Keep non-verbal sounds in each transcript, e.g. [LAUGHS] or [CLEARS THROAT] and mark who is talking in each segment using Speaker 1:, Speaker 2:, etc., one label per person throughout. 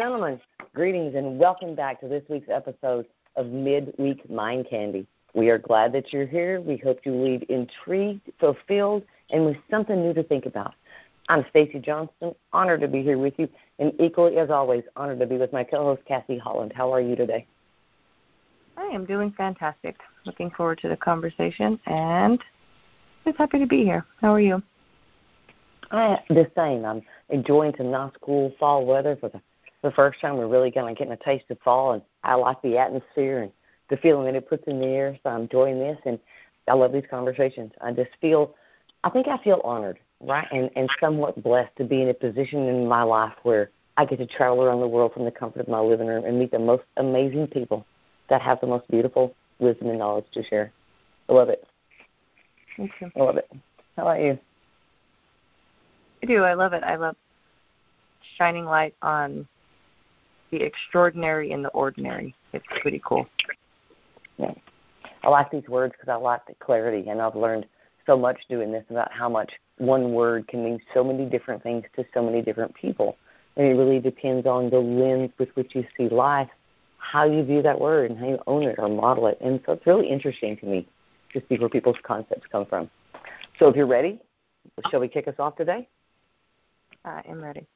Speaker 1: gentlemen, greetings and welcome back to this week's episode of Midweek Mind Candy. We are glad that you're here. We hope you leave intrigued, fulfilled, and with something new to think about. I'm Stacy Johnston, honored to be here with you, and equally as always, honored to be with my co-host Kathy Holland. How are you today?
Speaker 2: I am doing fantastic. Looking forward to the conversation, and just happy to be here. How are you?
Speaker 1: I the same. I'm enjoying some nice cool fall weather for the the first time. We're really kind of getting a taste of fall, and I like the atmosphere and the feeling that it puts in the air. So I'm enjoying this, and I love these conversations. I just feel, I think I feel honored, right, and and somewhat blessed to be in a position in my life where I get to travel around the world from the comfort of my living room and meet the most amazing people that have the most beautiful wisdom and knowledge to share. I love it.
Speaker 2: Thank you.
Speaker 1: I love it. How about you?
Speaker 2: I do. I love it. I love shining light on the extraordinary in the ordinary. It's pretty cool.
Speaker 1: Yeah. I like these words because I like the clarity, and I've learned so much doing this about how much one word can mean so many different things to so many different people. And it really depends on the lens with which you see life, how you view that word, and how you own it or model it. And so it's really interesting to me to see where people's concepts come from. So if you're ready, shall we kick us off today?
Speaker 2: I am ready.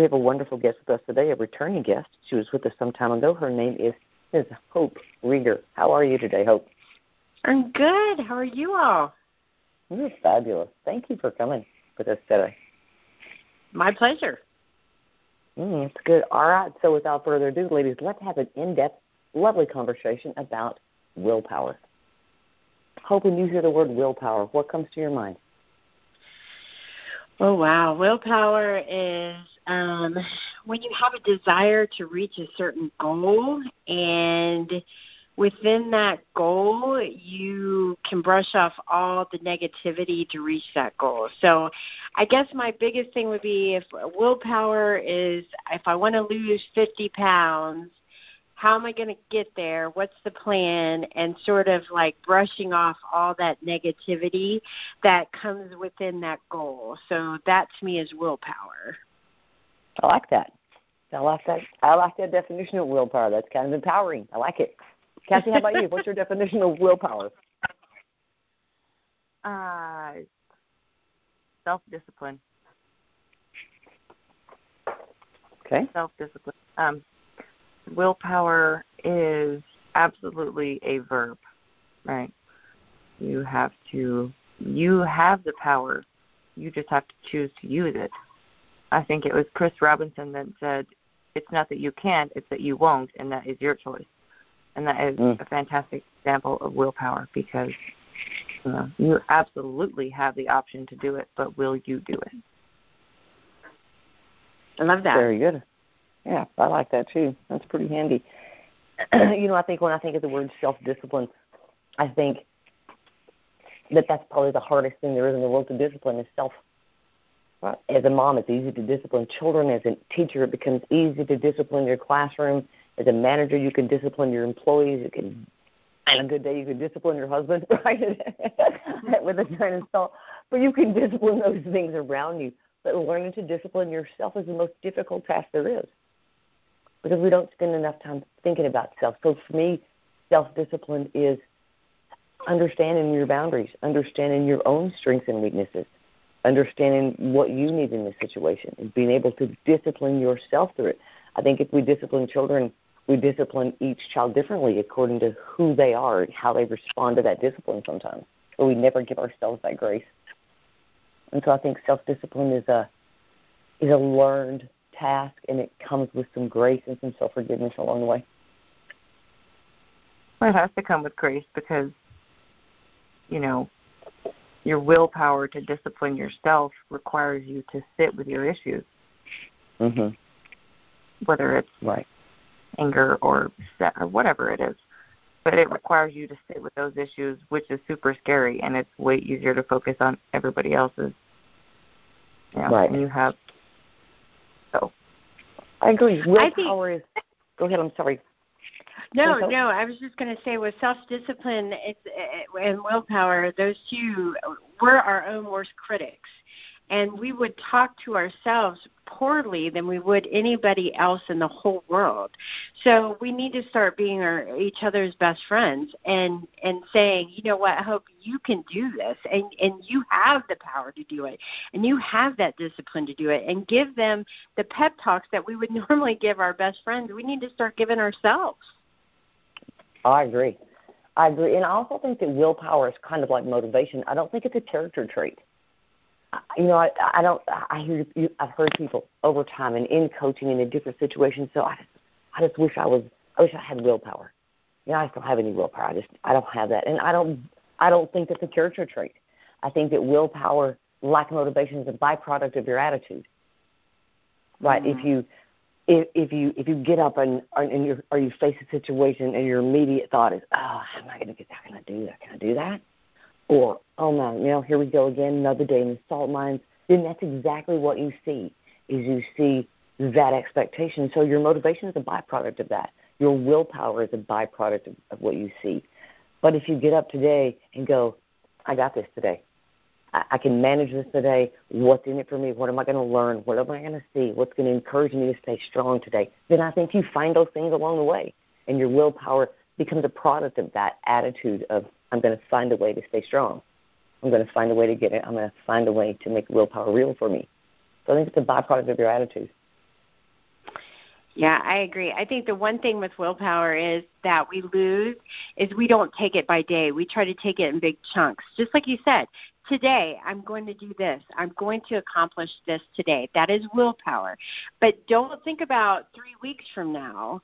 Speaker 1: We have a wonderful guest with us today, a returning guest. She was with us some time ago. Her name is Ms. Hope Rieger. How are you today, Hope?
Speaker 3: I'm good. How are you all?
Speaker 1: You're fabulous. Thank you for coming with us today.
Speaker 3: My pleasure.
Speaker 1: Mm, it's good. All right. So without further ado, ladies, let's have an in-depth, lovely conversation about willpower. Hope when you hear the word willpower, what comes to your mind?
Speaker 3: Oh wow, willpower is um, when you have a desire to reach a certain goal, and within that goal, you can brush off all the negativity to reach that goal. So, I guess my biggest thing would be if willpower is if I want to lose 50 pounds, how am I going to get there? What's the plan? And sort of like brushing off all that negativity that comes within that goal. So that to me is willpower.
Speaker 1: I like that. I like that. I like that definition of willpower. That's kind of empowering. I like it. Kathy, how about you? What's your definition of willpower? [LAUGHS]
Speaker 2: Uh, self discipline.
Speaker 1: Okay.
Speaker 2: Self discipline. Um, willpower is absolutely a verb, right? You have to, you have the power. You just have to choose to use it. I think it was Chris Robinson that said, it's not that you can't, it's that you won't, and that is your choice. And that is mm. a fantastic example of willpower because uh, you absolutely have the option to do it, but will you do it?
Speaker 3: I love that.
Speaker 1: Very good. Yeah, I like that too. That's pretty handy. [CLEARS THROAT] you know, I think when I think of the word self discipline, I think that that's probably the hardest thing there is in the world to discipline is self. Right? As a mom, it's easy to discipline children. As a teacher, it becomes easy to discipline your classroom. As a manager, you can discipline your employees. You can, on a good day, you can discipline your husband, [LAUGHS] right? [LAUGHS] With a grain of salt. But you can discipline those things around you. But learning to discipline yourself is the most difficult task there is because we don't spend enough time thinking about self. So for me, self discipline is understanding your boundaries, understanding your own strengths and weaknesses, understanding what you need in this situation, and being able to discipline yourself through it. I think if we discipline children, we discipline each child differently according to who they are and how they respond to that discipline sometimes. But we never give ourselves that grace. And so I think self discipline is a is a learned task, and it comes with some grace and some self forgiveness along the way.
Speaker 2: Well, it has to come with grace because, you know, your willpower to discipline yourself requires you to sit with your issues.
Speaker 1: Mhm.
Speaker 2: Whether it's
Speaker 1: right.
Speaker 2: anger or set or whatever it is. But it requires you to sit with those issues, which is super scary, and it's way easier to focus on everybody else's. You know,
Speaker 1: right.
Speaker 2: And you have
Speaker 1: I agree. Willpower is. Go ahead. I'm sorry.
Speaker 3: No, no. I was just going to say, with self-discipline it's, eh, and willpower, those two, we're our own worst critics. And we would talk to ourselves poorly than we would anybody else in the whole world. So we need to start being our each other's best friends and and saying, you know what, I hope you can do this and and you have the power to do it and you have that discipline to do it and give them the pep talks that we would [LAUGHS] normally give our best friends. We need to start giving ourselves.
Speaker 1: I agree. I agree. And I also think that willpower is kind of like motivation. I don't think it's a character trait you know, I, I don't. I hear you. I've heard people over time and in coaching and in different situations. So I just, I just wish I was. I wish I had willpower. You know, I don't have any willpower. I just, I don't have that, and I don't. I don't think that's a character trait. I think that willpower, lack of motivation, is a byproduct of your attitude. Right? Mm-hmm. If you, if, if you if you get up and and you're, or you face a situation and your immediate thought is, oh, how am I going to get that? Can I do that? Can I do that? Or, oh man, you know, here we go again, another day in the salt mines. Then that's exactly what you see, is you see that expectation. So your motivation is a byproduct of that. Your willpower is a byproduct of, of what you see. But if you get up today and go, I got this today. I, I can manage this today. What's in it for me? What am I going to learn? What am I going to see? What's going to encourage me to stay strong today? Then I think you find those things along the way, and your willpower becomes a product of that attitude of I'm going to find a way to stay strong. I'm going to find a way to get it. I'm going to find a way to make willpower real for me. So I think it's a byproduct of your attitude.
Speaker 3: Yeah, I agree. I think the one thing with willpower is that we lose is we don't take it by day. We try to take it in big chunks. Just like you said, today I'm going to do this. I'm going to accomplish this today. That is willpower. But don't think about 3 weeks from now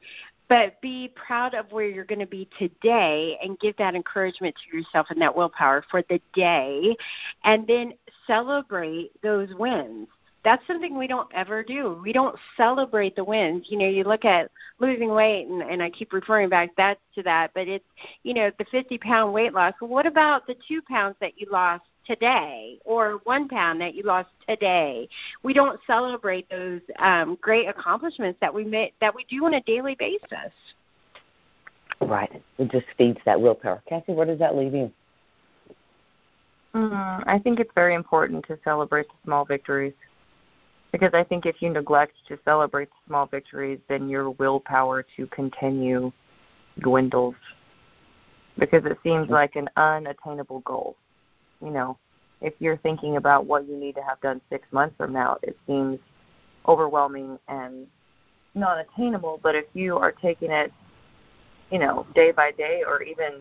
Speaker 3: but be proud of where you're going to be today and give that encouragement to yourself and that willpower for the day. And then celebrate those wins. That's something we don't ever do. We don't celebrate the wins. You know you look at losing weight and, and i keep referring back that to that but it's you know the 50 pound weight loss. What about the two pounds that you lost today or one pound that you lost today. We don't celebrate those um, great accomplishments that we make, that we do on a daily basis.
Speaker 1: Right. It just feeds that willpower. Kathy, where does that leave you?
Speaker 2: Mm, I think it's very important to celebrate the small victories because I think if you neglect to celebrate the small victories, then your willpower to continue dwindles because it seems like an unattainable goal you know, if you're thinking about what you need to have done six months from now, it seems overwhelming and not attainable. But if you are taking it, you know, day by day or even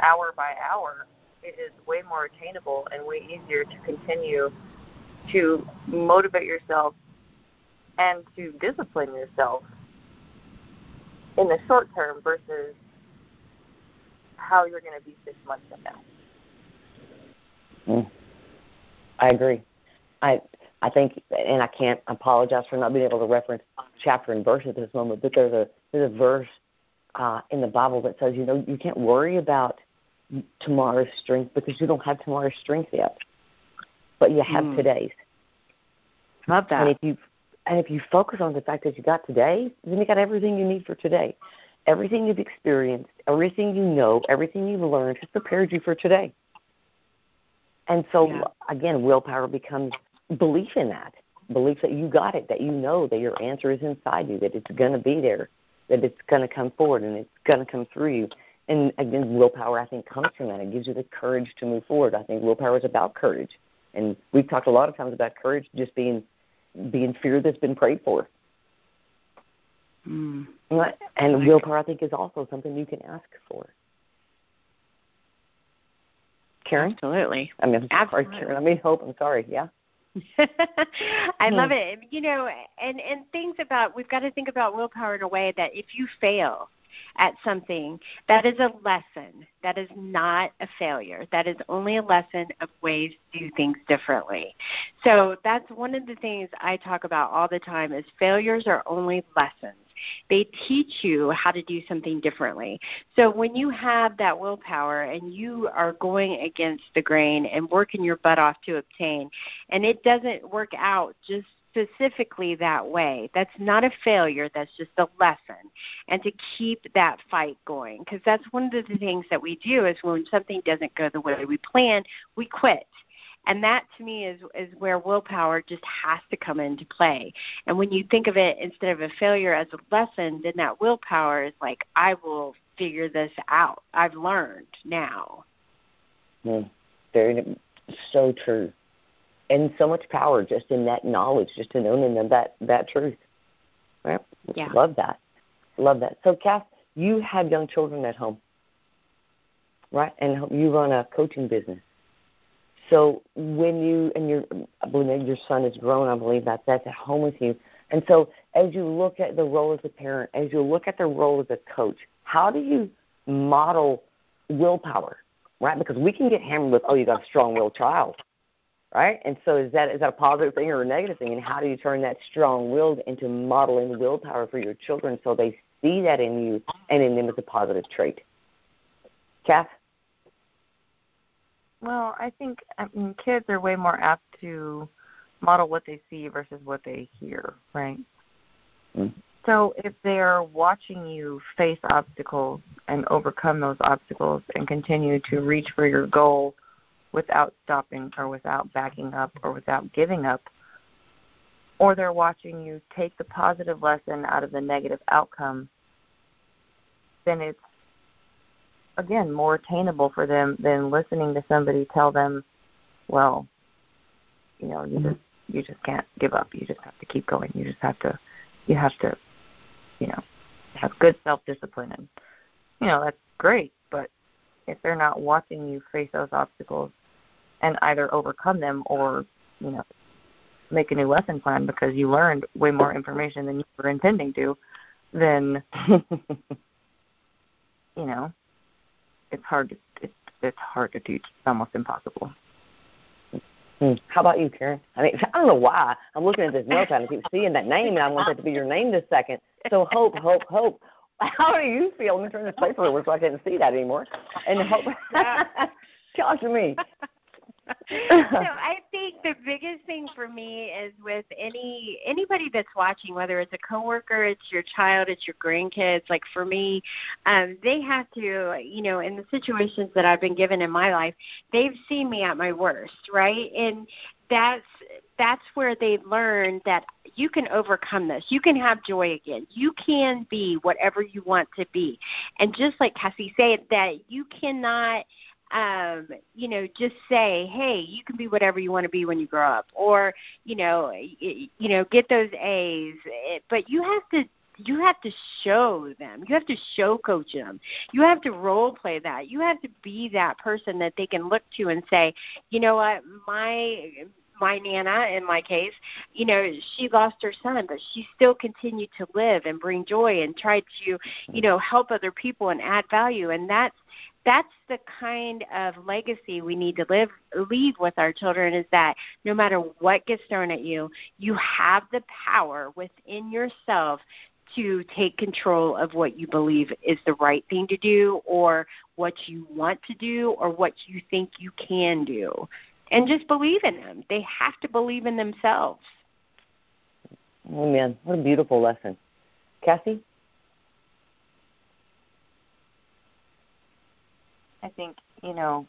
Speaker 2: hour by hour, it is way more attainable and way easier to continue to motivate yourself and to discipline yourself in the short term versus how you're going to be six months from now.
Speaker 1: Mm. I agree. I I think, and I can't apologize for not being able to reference chapter and verse at this moment, but there's a there's a verse uh, in the Bible that says, you know, you can't worry about tomorrow's strength because you don't have tomorrow's strength yet, but you have mm. today's.
Speaker 3: Love that.
Speaker 1: And if you and if you focus on the fact that you got today, then you got everything you need for today. Everything you've experienced, everything you know, everything you've learned has prepared you for today. And so, yeah. again, willpower becomes belief in that belief that you got it, that you know that your answer is inside you, that it's going to be there, that it's going to come forward and it's going to come through you. And again, willpower, I think, comes from that. It gives you the courage to move forward. I think willpower is about courage. And we've talked a lot of times about courage just being being fear that's been prayed for.
Speaker 3: Mm.
Speaker 1: And willpower, I think, is also something you can ask for. Karen?
Speaker 3: Absolutely.
Speaker 1: I mean, I'm Absolutely. sorry, Karen. I mean, Hope. I'm sorry. Yeah. [LAUGHS]
Speaker 3: I love hmm. it. You know, and and things about we've got to think about willpower in a way that if you fail at something, that is a lesson. That is not a failure. That is only a lesson of ways to do things differently. So that's one of the things I talk about all the time is failures are only lessons. They teach you how to do something differently. So when you have that willpower and you are going against the grain and working your butt off to obtain, and it doesn't work out just specifically that way. That's not a failure, that's just a lesson. And to keep that fight going, because that's one of the things that we do is when something doesn't go the way we plan, we quit and that to me is is where willpower just has to come into play. And when you think of it instead of a failure as a lesson then that willpower is like i will figure this out. I've learned now.
Speaker 1: Mm, very so true. And so much power just in that knowledge just in owning them that that truth. Right
Speaker 3: yeah.
Speaker 1: love that. Love that. So Kath, you have young children at home right? And you run a coaching business. So when you and your I believe your son is grown, I believe that that's at home with you. And so as you look at the role as a parent, as you look at the role as a coach, how do you model willpower? Right? Because we can get hammered with, oh, you got a strong willed child. Right? And so is that is that a positive thing or a negative thing? And how do you turn that strong willed into modeling willpower for your children so they see that in you and in them as a positive trait? Kath?
Speaker 2: Well, I think I mean kids are way more apt to model what they see versus what they hear, right?
Speaker 1: Mm.
Speaker 2: So if they're watching you face obstacles and overcome those obstacles and continue to reach for your goal without stopping or without backing up or without giving up, or they're watching you take the positive lesson out of the negative outcome, then it's again more attainable for them than listening to somebody tell them, well, you know, you just you just can't give up. You just have to keep going. You just have to you have to, you know, have good self discipline and you know, that's great, but if they're not watching you face those obstacles and either overcome them or, you know, make a new lesson plan because you learned way more information than you were intending to, then [LAUGHS] you know, it's hard to it's it's hard to teach. It's almost impossible.
Speaker 1: Hmm. How about you, Karen? I mean, [LAUGHS] I don't know why. I'm looking at this note and I keep seeing that name, and I want that to be your name this second. So hope, hope, hope. How do you feel? Let me turn this paper over so I can't see that anymore. And hope. [LAUGHS] Talk to me. [LAUGHS]
Speaker 3: so I think the biggest thing for me is with any anybody that's watching, whether it's a coworker, it's your child, it's your grandkids. Like for me, um, they have to, you know, in the situations that I've been given in my life, they've seen me at my worst, right? And that's that's where they learn that you can overcome this. You can have joy again. You can be whatever you want to be. And just like Cassie said, that you cannot um, you know, just say, hey, you can be whatever you want to be when you grow up, or you know, you, you know, get those A's. But you have to you have to show them. You have to show coach them. You have to role play that. You have to be that person that they can look to and say, you know what, my my nana in my case you know she lost her son but she still continued to live and bring joy and tried to you know help other people and add value and that's that's the kind of legacy we need to live leave with our children is that no matter what gets thrown at you you have the power within yourself to take control of what you believe is the right thing to do or what you want to do or what you think you can do and just believe in them. They have to believe in themselves.
Speaker 1: Oh man, what a beautiful lesson. Cassie?
Speaker 2: I think, you know,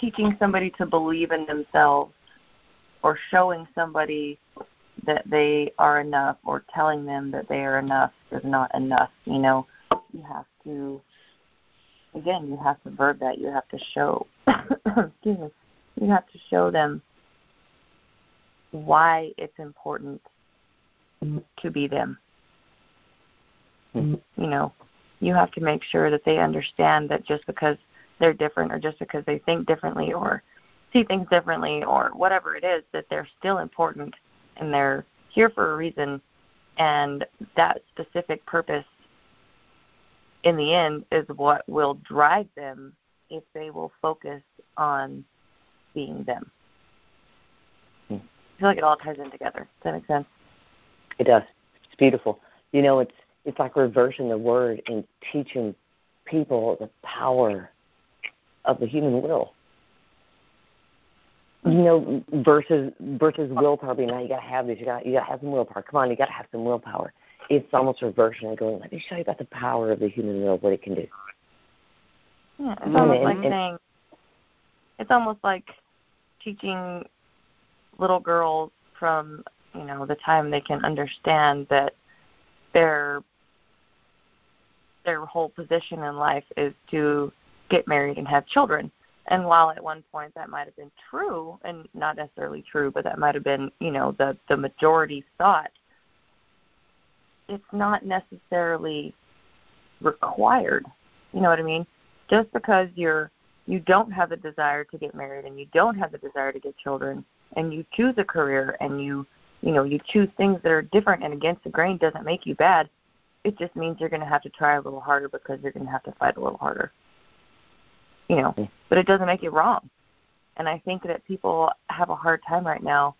Speaker 2: teaching somebody to believe in themselves or showing somebody that they are enough or telling them that they are enough is not enough. You know, you have to again, you have to verb that. You have to show. [COUGHS] excuse me. You have to show them why it's important to be them. You know, you have to make sure that they understand that just because they're different or just because they think differently or see things differently or whatever it is, that they're still important and they're here for a reason and that specific purpose in the end is what will drive them if they will focus on being them. Hmm. I feel like it all ties in together. Does that make sense?
Speaker 1: It does. It's beautiful. You know, it's it's like reversing the word and teaching people the power of the human will. You know, versus versus willpower being now you gotta have this, you got you gotta have some willpower. Come on, you gotta have some willpower it's almost reversing and going, let me show you about the power of the human will, what it can do.
Speaker 2: Yeah, it's mm-hmm. almost like saying it's almost like teaching little girls from you know the time they can understand that their their whole position in life is to get married and have children. And while at one point that might have been true, and not necessarily true, but that might have been, you know, the the majority thought, it's not necessarily required. You know what I mean? Just because you're you don't have the desire to get married and you don't have the desire to get children and you choose a career and you you know you choose things that are different and against the grain doesn't make you bad it just means you're going to have to try a little harder because you're going to have to fight a little harder. You know but it doesn't make it wrong. And i think that people have a hard time right now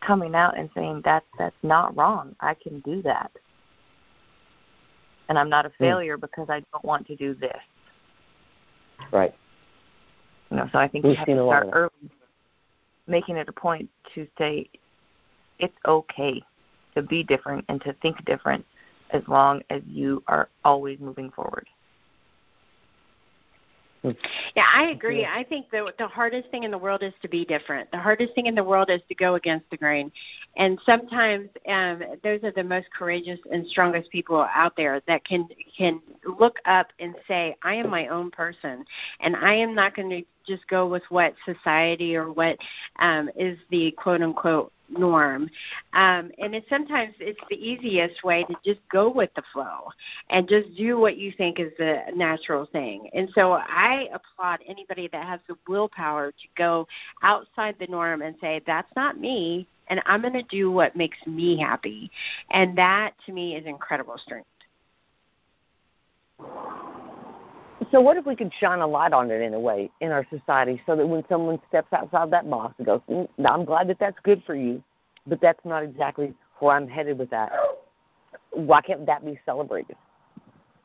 Speaker 2: coming out and saying that that's not wrong. I can do that. And i'm not a hmm. failure mm. because i don't want to do this.
Speaker 1: Right.
Speaker 2: You know so i think We've you have to start early making it a point to say it's okay to be different and to think different as long as you are always moving forward.
Speaker 3: Yeah, I agree. I think the the hardest thing in the world is to be different. The hardest thing in the world is to go against the grain. And sometimes um those are the most courageous and strongest people out there that can can look up and say, I am my own person and I am not going to just go with what society or what um is the quote unquote norm. Um, and it's sometimes it's the easiest way to just go with the flow and just do what you think is the natural thing. And so I applaud anybody that has the willpower to go outside the norm and say, that's not me, and I'm going to do what makes me happy. And that to me is incredible strength.
Speaker 1: So, what if we could shine a light on it in a way in our society so that when someone steps outside that box and goes, mm, I'm glad that that's good for you, but that's not exactly where I'm headed with that. Why can't that be celebrated?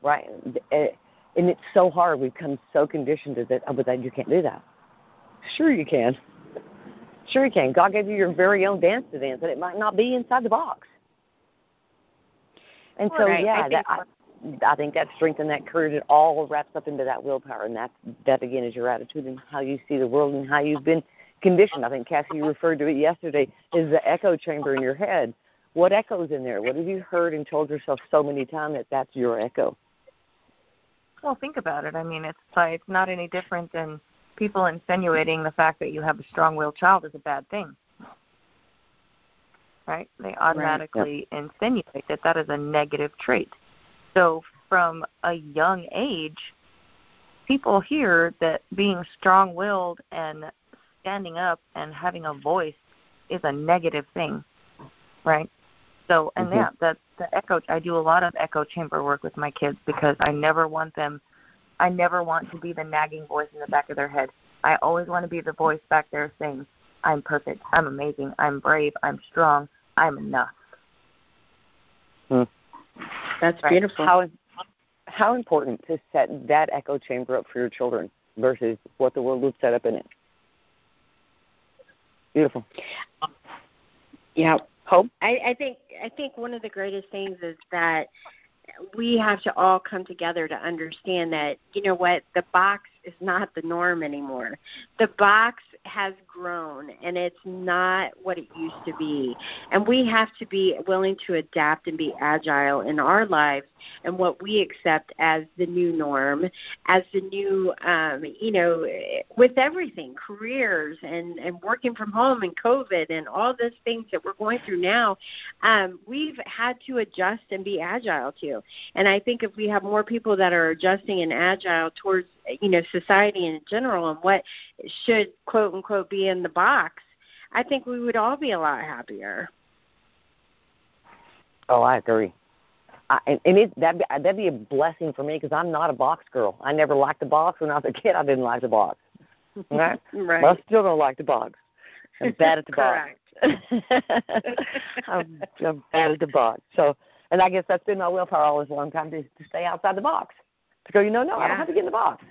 Speaker 1: Right? Eh, and it's so hard. We've become so conditioned to that, oh, but that you can't do that. Sure, you can. Sure, you can. God gave you your very own dance to dance, and it might not be inside the box. And so,
Speaker 3: right.
Speaker 1: yeah,
Speaker 3: I
Speaker 1: that, I, I think that strength and that courage, it all wraps up into that willpower, and that that again is your attitude and how you see the world and how you've been conditioned. I think Cassie referred to it yesterday. Is the echo chamber in your head? What echoes in there? What have you heard and told yourself so many times that that's your echo?
Speaker 2: Well, think about it. I mean, it's like it's not any different than people insinuating the fact that you have a strong-willed child is a bad thing. Right? They automatically right. yep. insinuate that that is a negative trait. So from a young age, people hear that being strong willed and standing up and having a voice is a negative thing, right? So, and mm-hmm. yeah, the the echo. I do a lot of echo chamber work with my kids because I never want them. I never want to be the nagging voice in the back of their head. I always want to be the voice back there saying, "I'm perfect. I'm amazing. I'm brave. I'm strong. I'm enough."
Speaker 1: Hmm.
Speaker 3: That's right. beautiful.
Speaker 1: How how important to set that echo chamber up for your children versus what the world would set up in it? Beautiful.
Speaker 3: Yeah.
Speaker 1: Hope.
Speaker 3: I, I think I think one of the greatest things is that we have to all come together to understand that you know what the box is not the norm anymore. The box has grown and it's not what it used to be. And we have to be willing to adapt and be agile in our lives and what we accept as the new norm, as the new, um, you know, with everything, careers and, and working from home and COVID and all those things that we're going through now, um, we've had to adjust and be agile too. And I think if we have more people that are adjusting and agile towards you know society in general and what should quote unquote be in the box, I think we would all be a lot happier.
Speaker 1: Oh, I agree. I, and and it that that'd be a blessing for me because I'm not a box girl. I never liked the box when I was a kid. I didn't like the box. [LAUGHS]
Speaker 3: Right. right.
Speaker 1: Well, I still don't like the box. I'm bad at the
Speaker 3: box. [LAUGHS] [LAUGHS]
Speaker 1: I'm, I'm bad at the box. So, and I guess that's been my willpower all this long time to, to stay outside the box. To go, you know, no,
Speaker 3: yeah.
Speaker 1: I don't have to get in the box.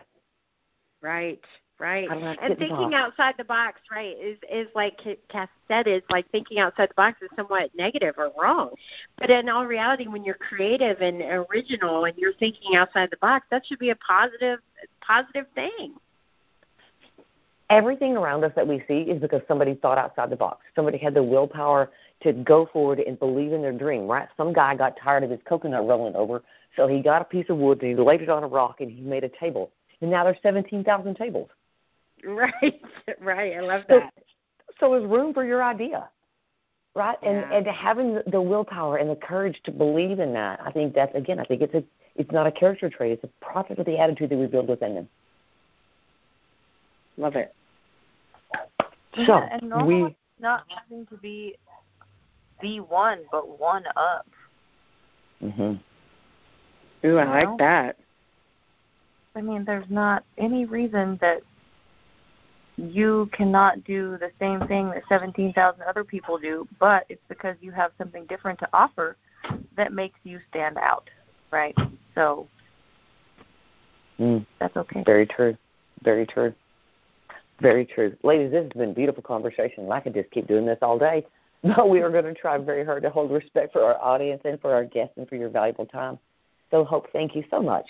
Speaker 3: Right. right? And thinking outside the box, right, is is like Cass said, is like thinking outside the box is somewhat negative or wrong. But in all reality, when you're creative and original and you're thinking outside the box, that should be a positive positive thing.
Speaker 1: Everything around us that we see is because somebody thought outside the box. Somebody had the willpower to go forward and believe in their dream, right? Some guy got tired of his coconut rolling over, so he got a piece of wood and he laid it on a rock and he made a table. And now there's 17,000 tables.
Speaker 3: Right, [LAUGHS] right. I love that.
Speaker 1: So, so there's room for your idea, right? Yeah. And and having the willpower and the courage to believe in that, I think that's again, I think it's a it's not a character trait. It's a product of the attitude that we build within them.
Speaker 3: Love it.
Speaker 2: So yeah, and we not having to be the one, but one up.
Speaker 1: Mhm.
Speaker 3: Ooh, I like that.
Speaker 2: I mean, there's not any reason that you cannot do the same thing that 17,000 other people do, but it's because you have something different to offer that makes you stand out, right? So
Speaker 1: mm.
Speaker 2: that's okay.
Speaker 1: Very true. Very true. Very true. Ladies, this has been a beautiful conversation. I could just keep doing this all day. [LAUGHS] But we are going to try very hard to hold respect for our audience and for our guests and for your valuable time. So, Hope, thank you so much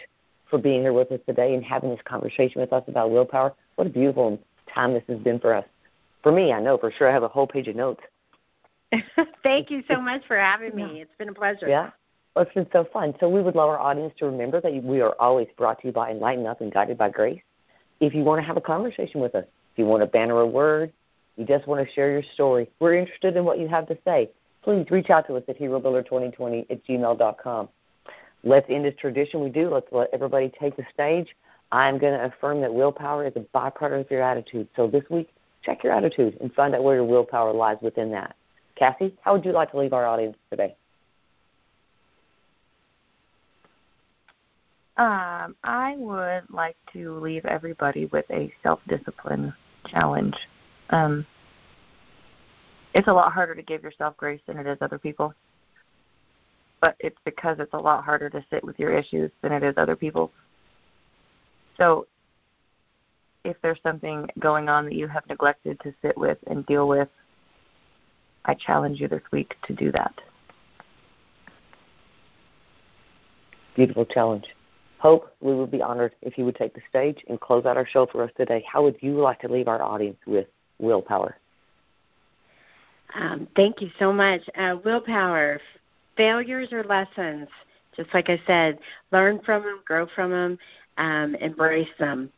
Speaker 1: for being here with us today and having this conversation with us about willpower. What a beautiful time this has been for us. For me, I know for sure I have a whole page of notes. [LAUGHS]
Speaker 3: Thank you so much for having me. It's been a pleasure.
Speaker 1: Yeah. Well, it's been so fun. So we would love our audience to remember that we are always brought to you by Enlighten Up and Guided by Grace. If you want to have a conversation with us, if you want to banner a word, you just want to share your story, we're interested in what you have to say. Please reach out to us at herobuilder2020 at gmail.com. Let's end this tradition we do. Let's let everybody take the stage. I'm going to affirm that willpower is a byproduct of your attitude. So this week, check your attitude and find out where your willpower lies within that. Cassie, how would you like to leave our audience today?
Speaker 2: Um, I would like to leave everybody with a self discipline challenge. Um, it's a lot harder to give yourself grace than it is other people. But it's because it's a lot harder to sit with your issues than it is other people's. So if there's something going on that you have neglected to sit with and deal with, I challenge you this week to do that.
Speaker 1: Beautiful challenge. Hope, we would be honored if you would take the stage and close out our show for us today. How would you like to leave our audience with willpower?
Speaker 3: Um, thank you so much. Uh, willpower, failures are lessons. Just like I said, learn from them, grow from them, um, embrace them.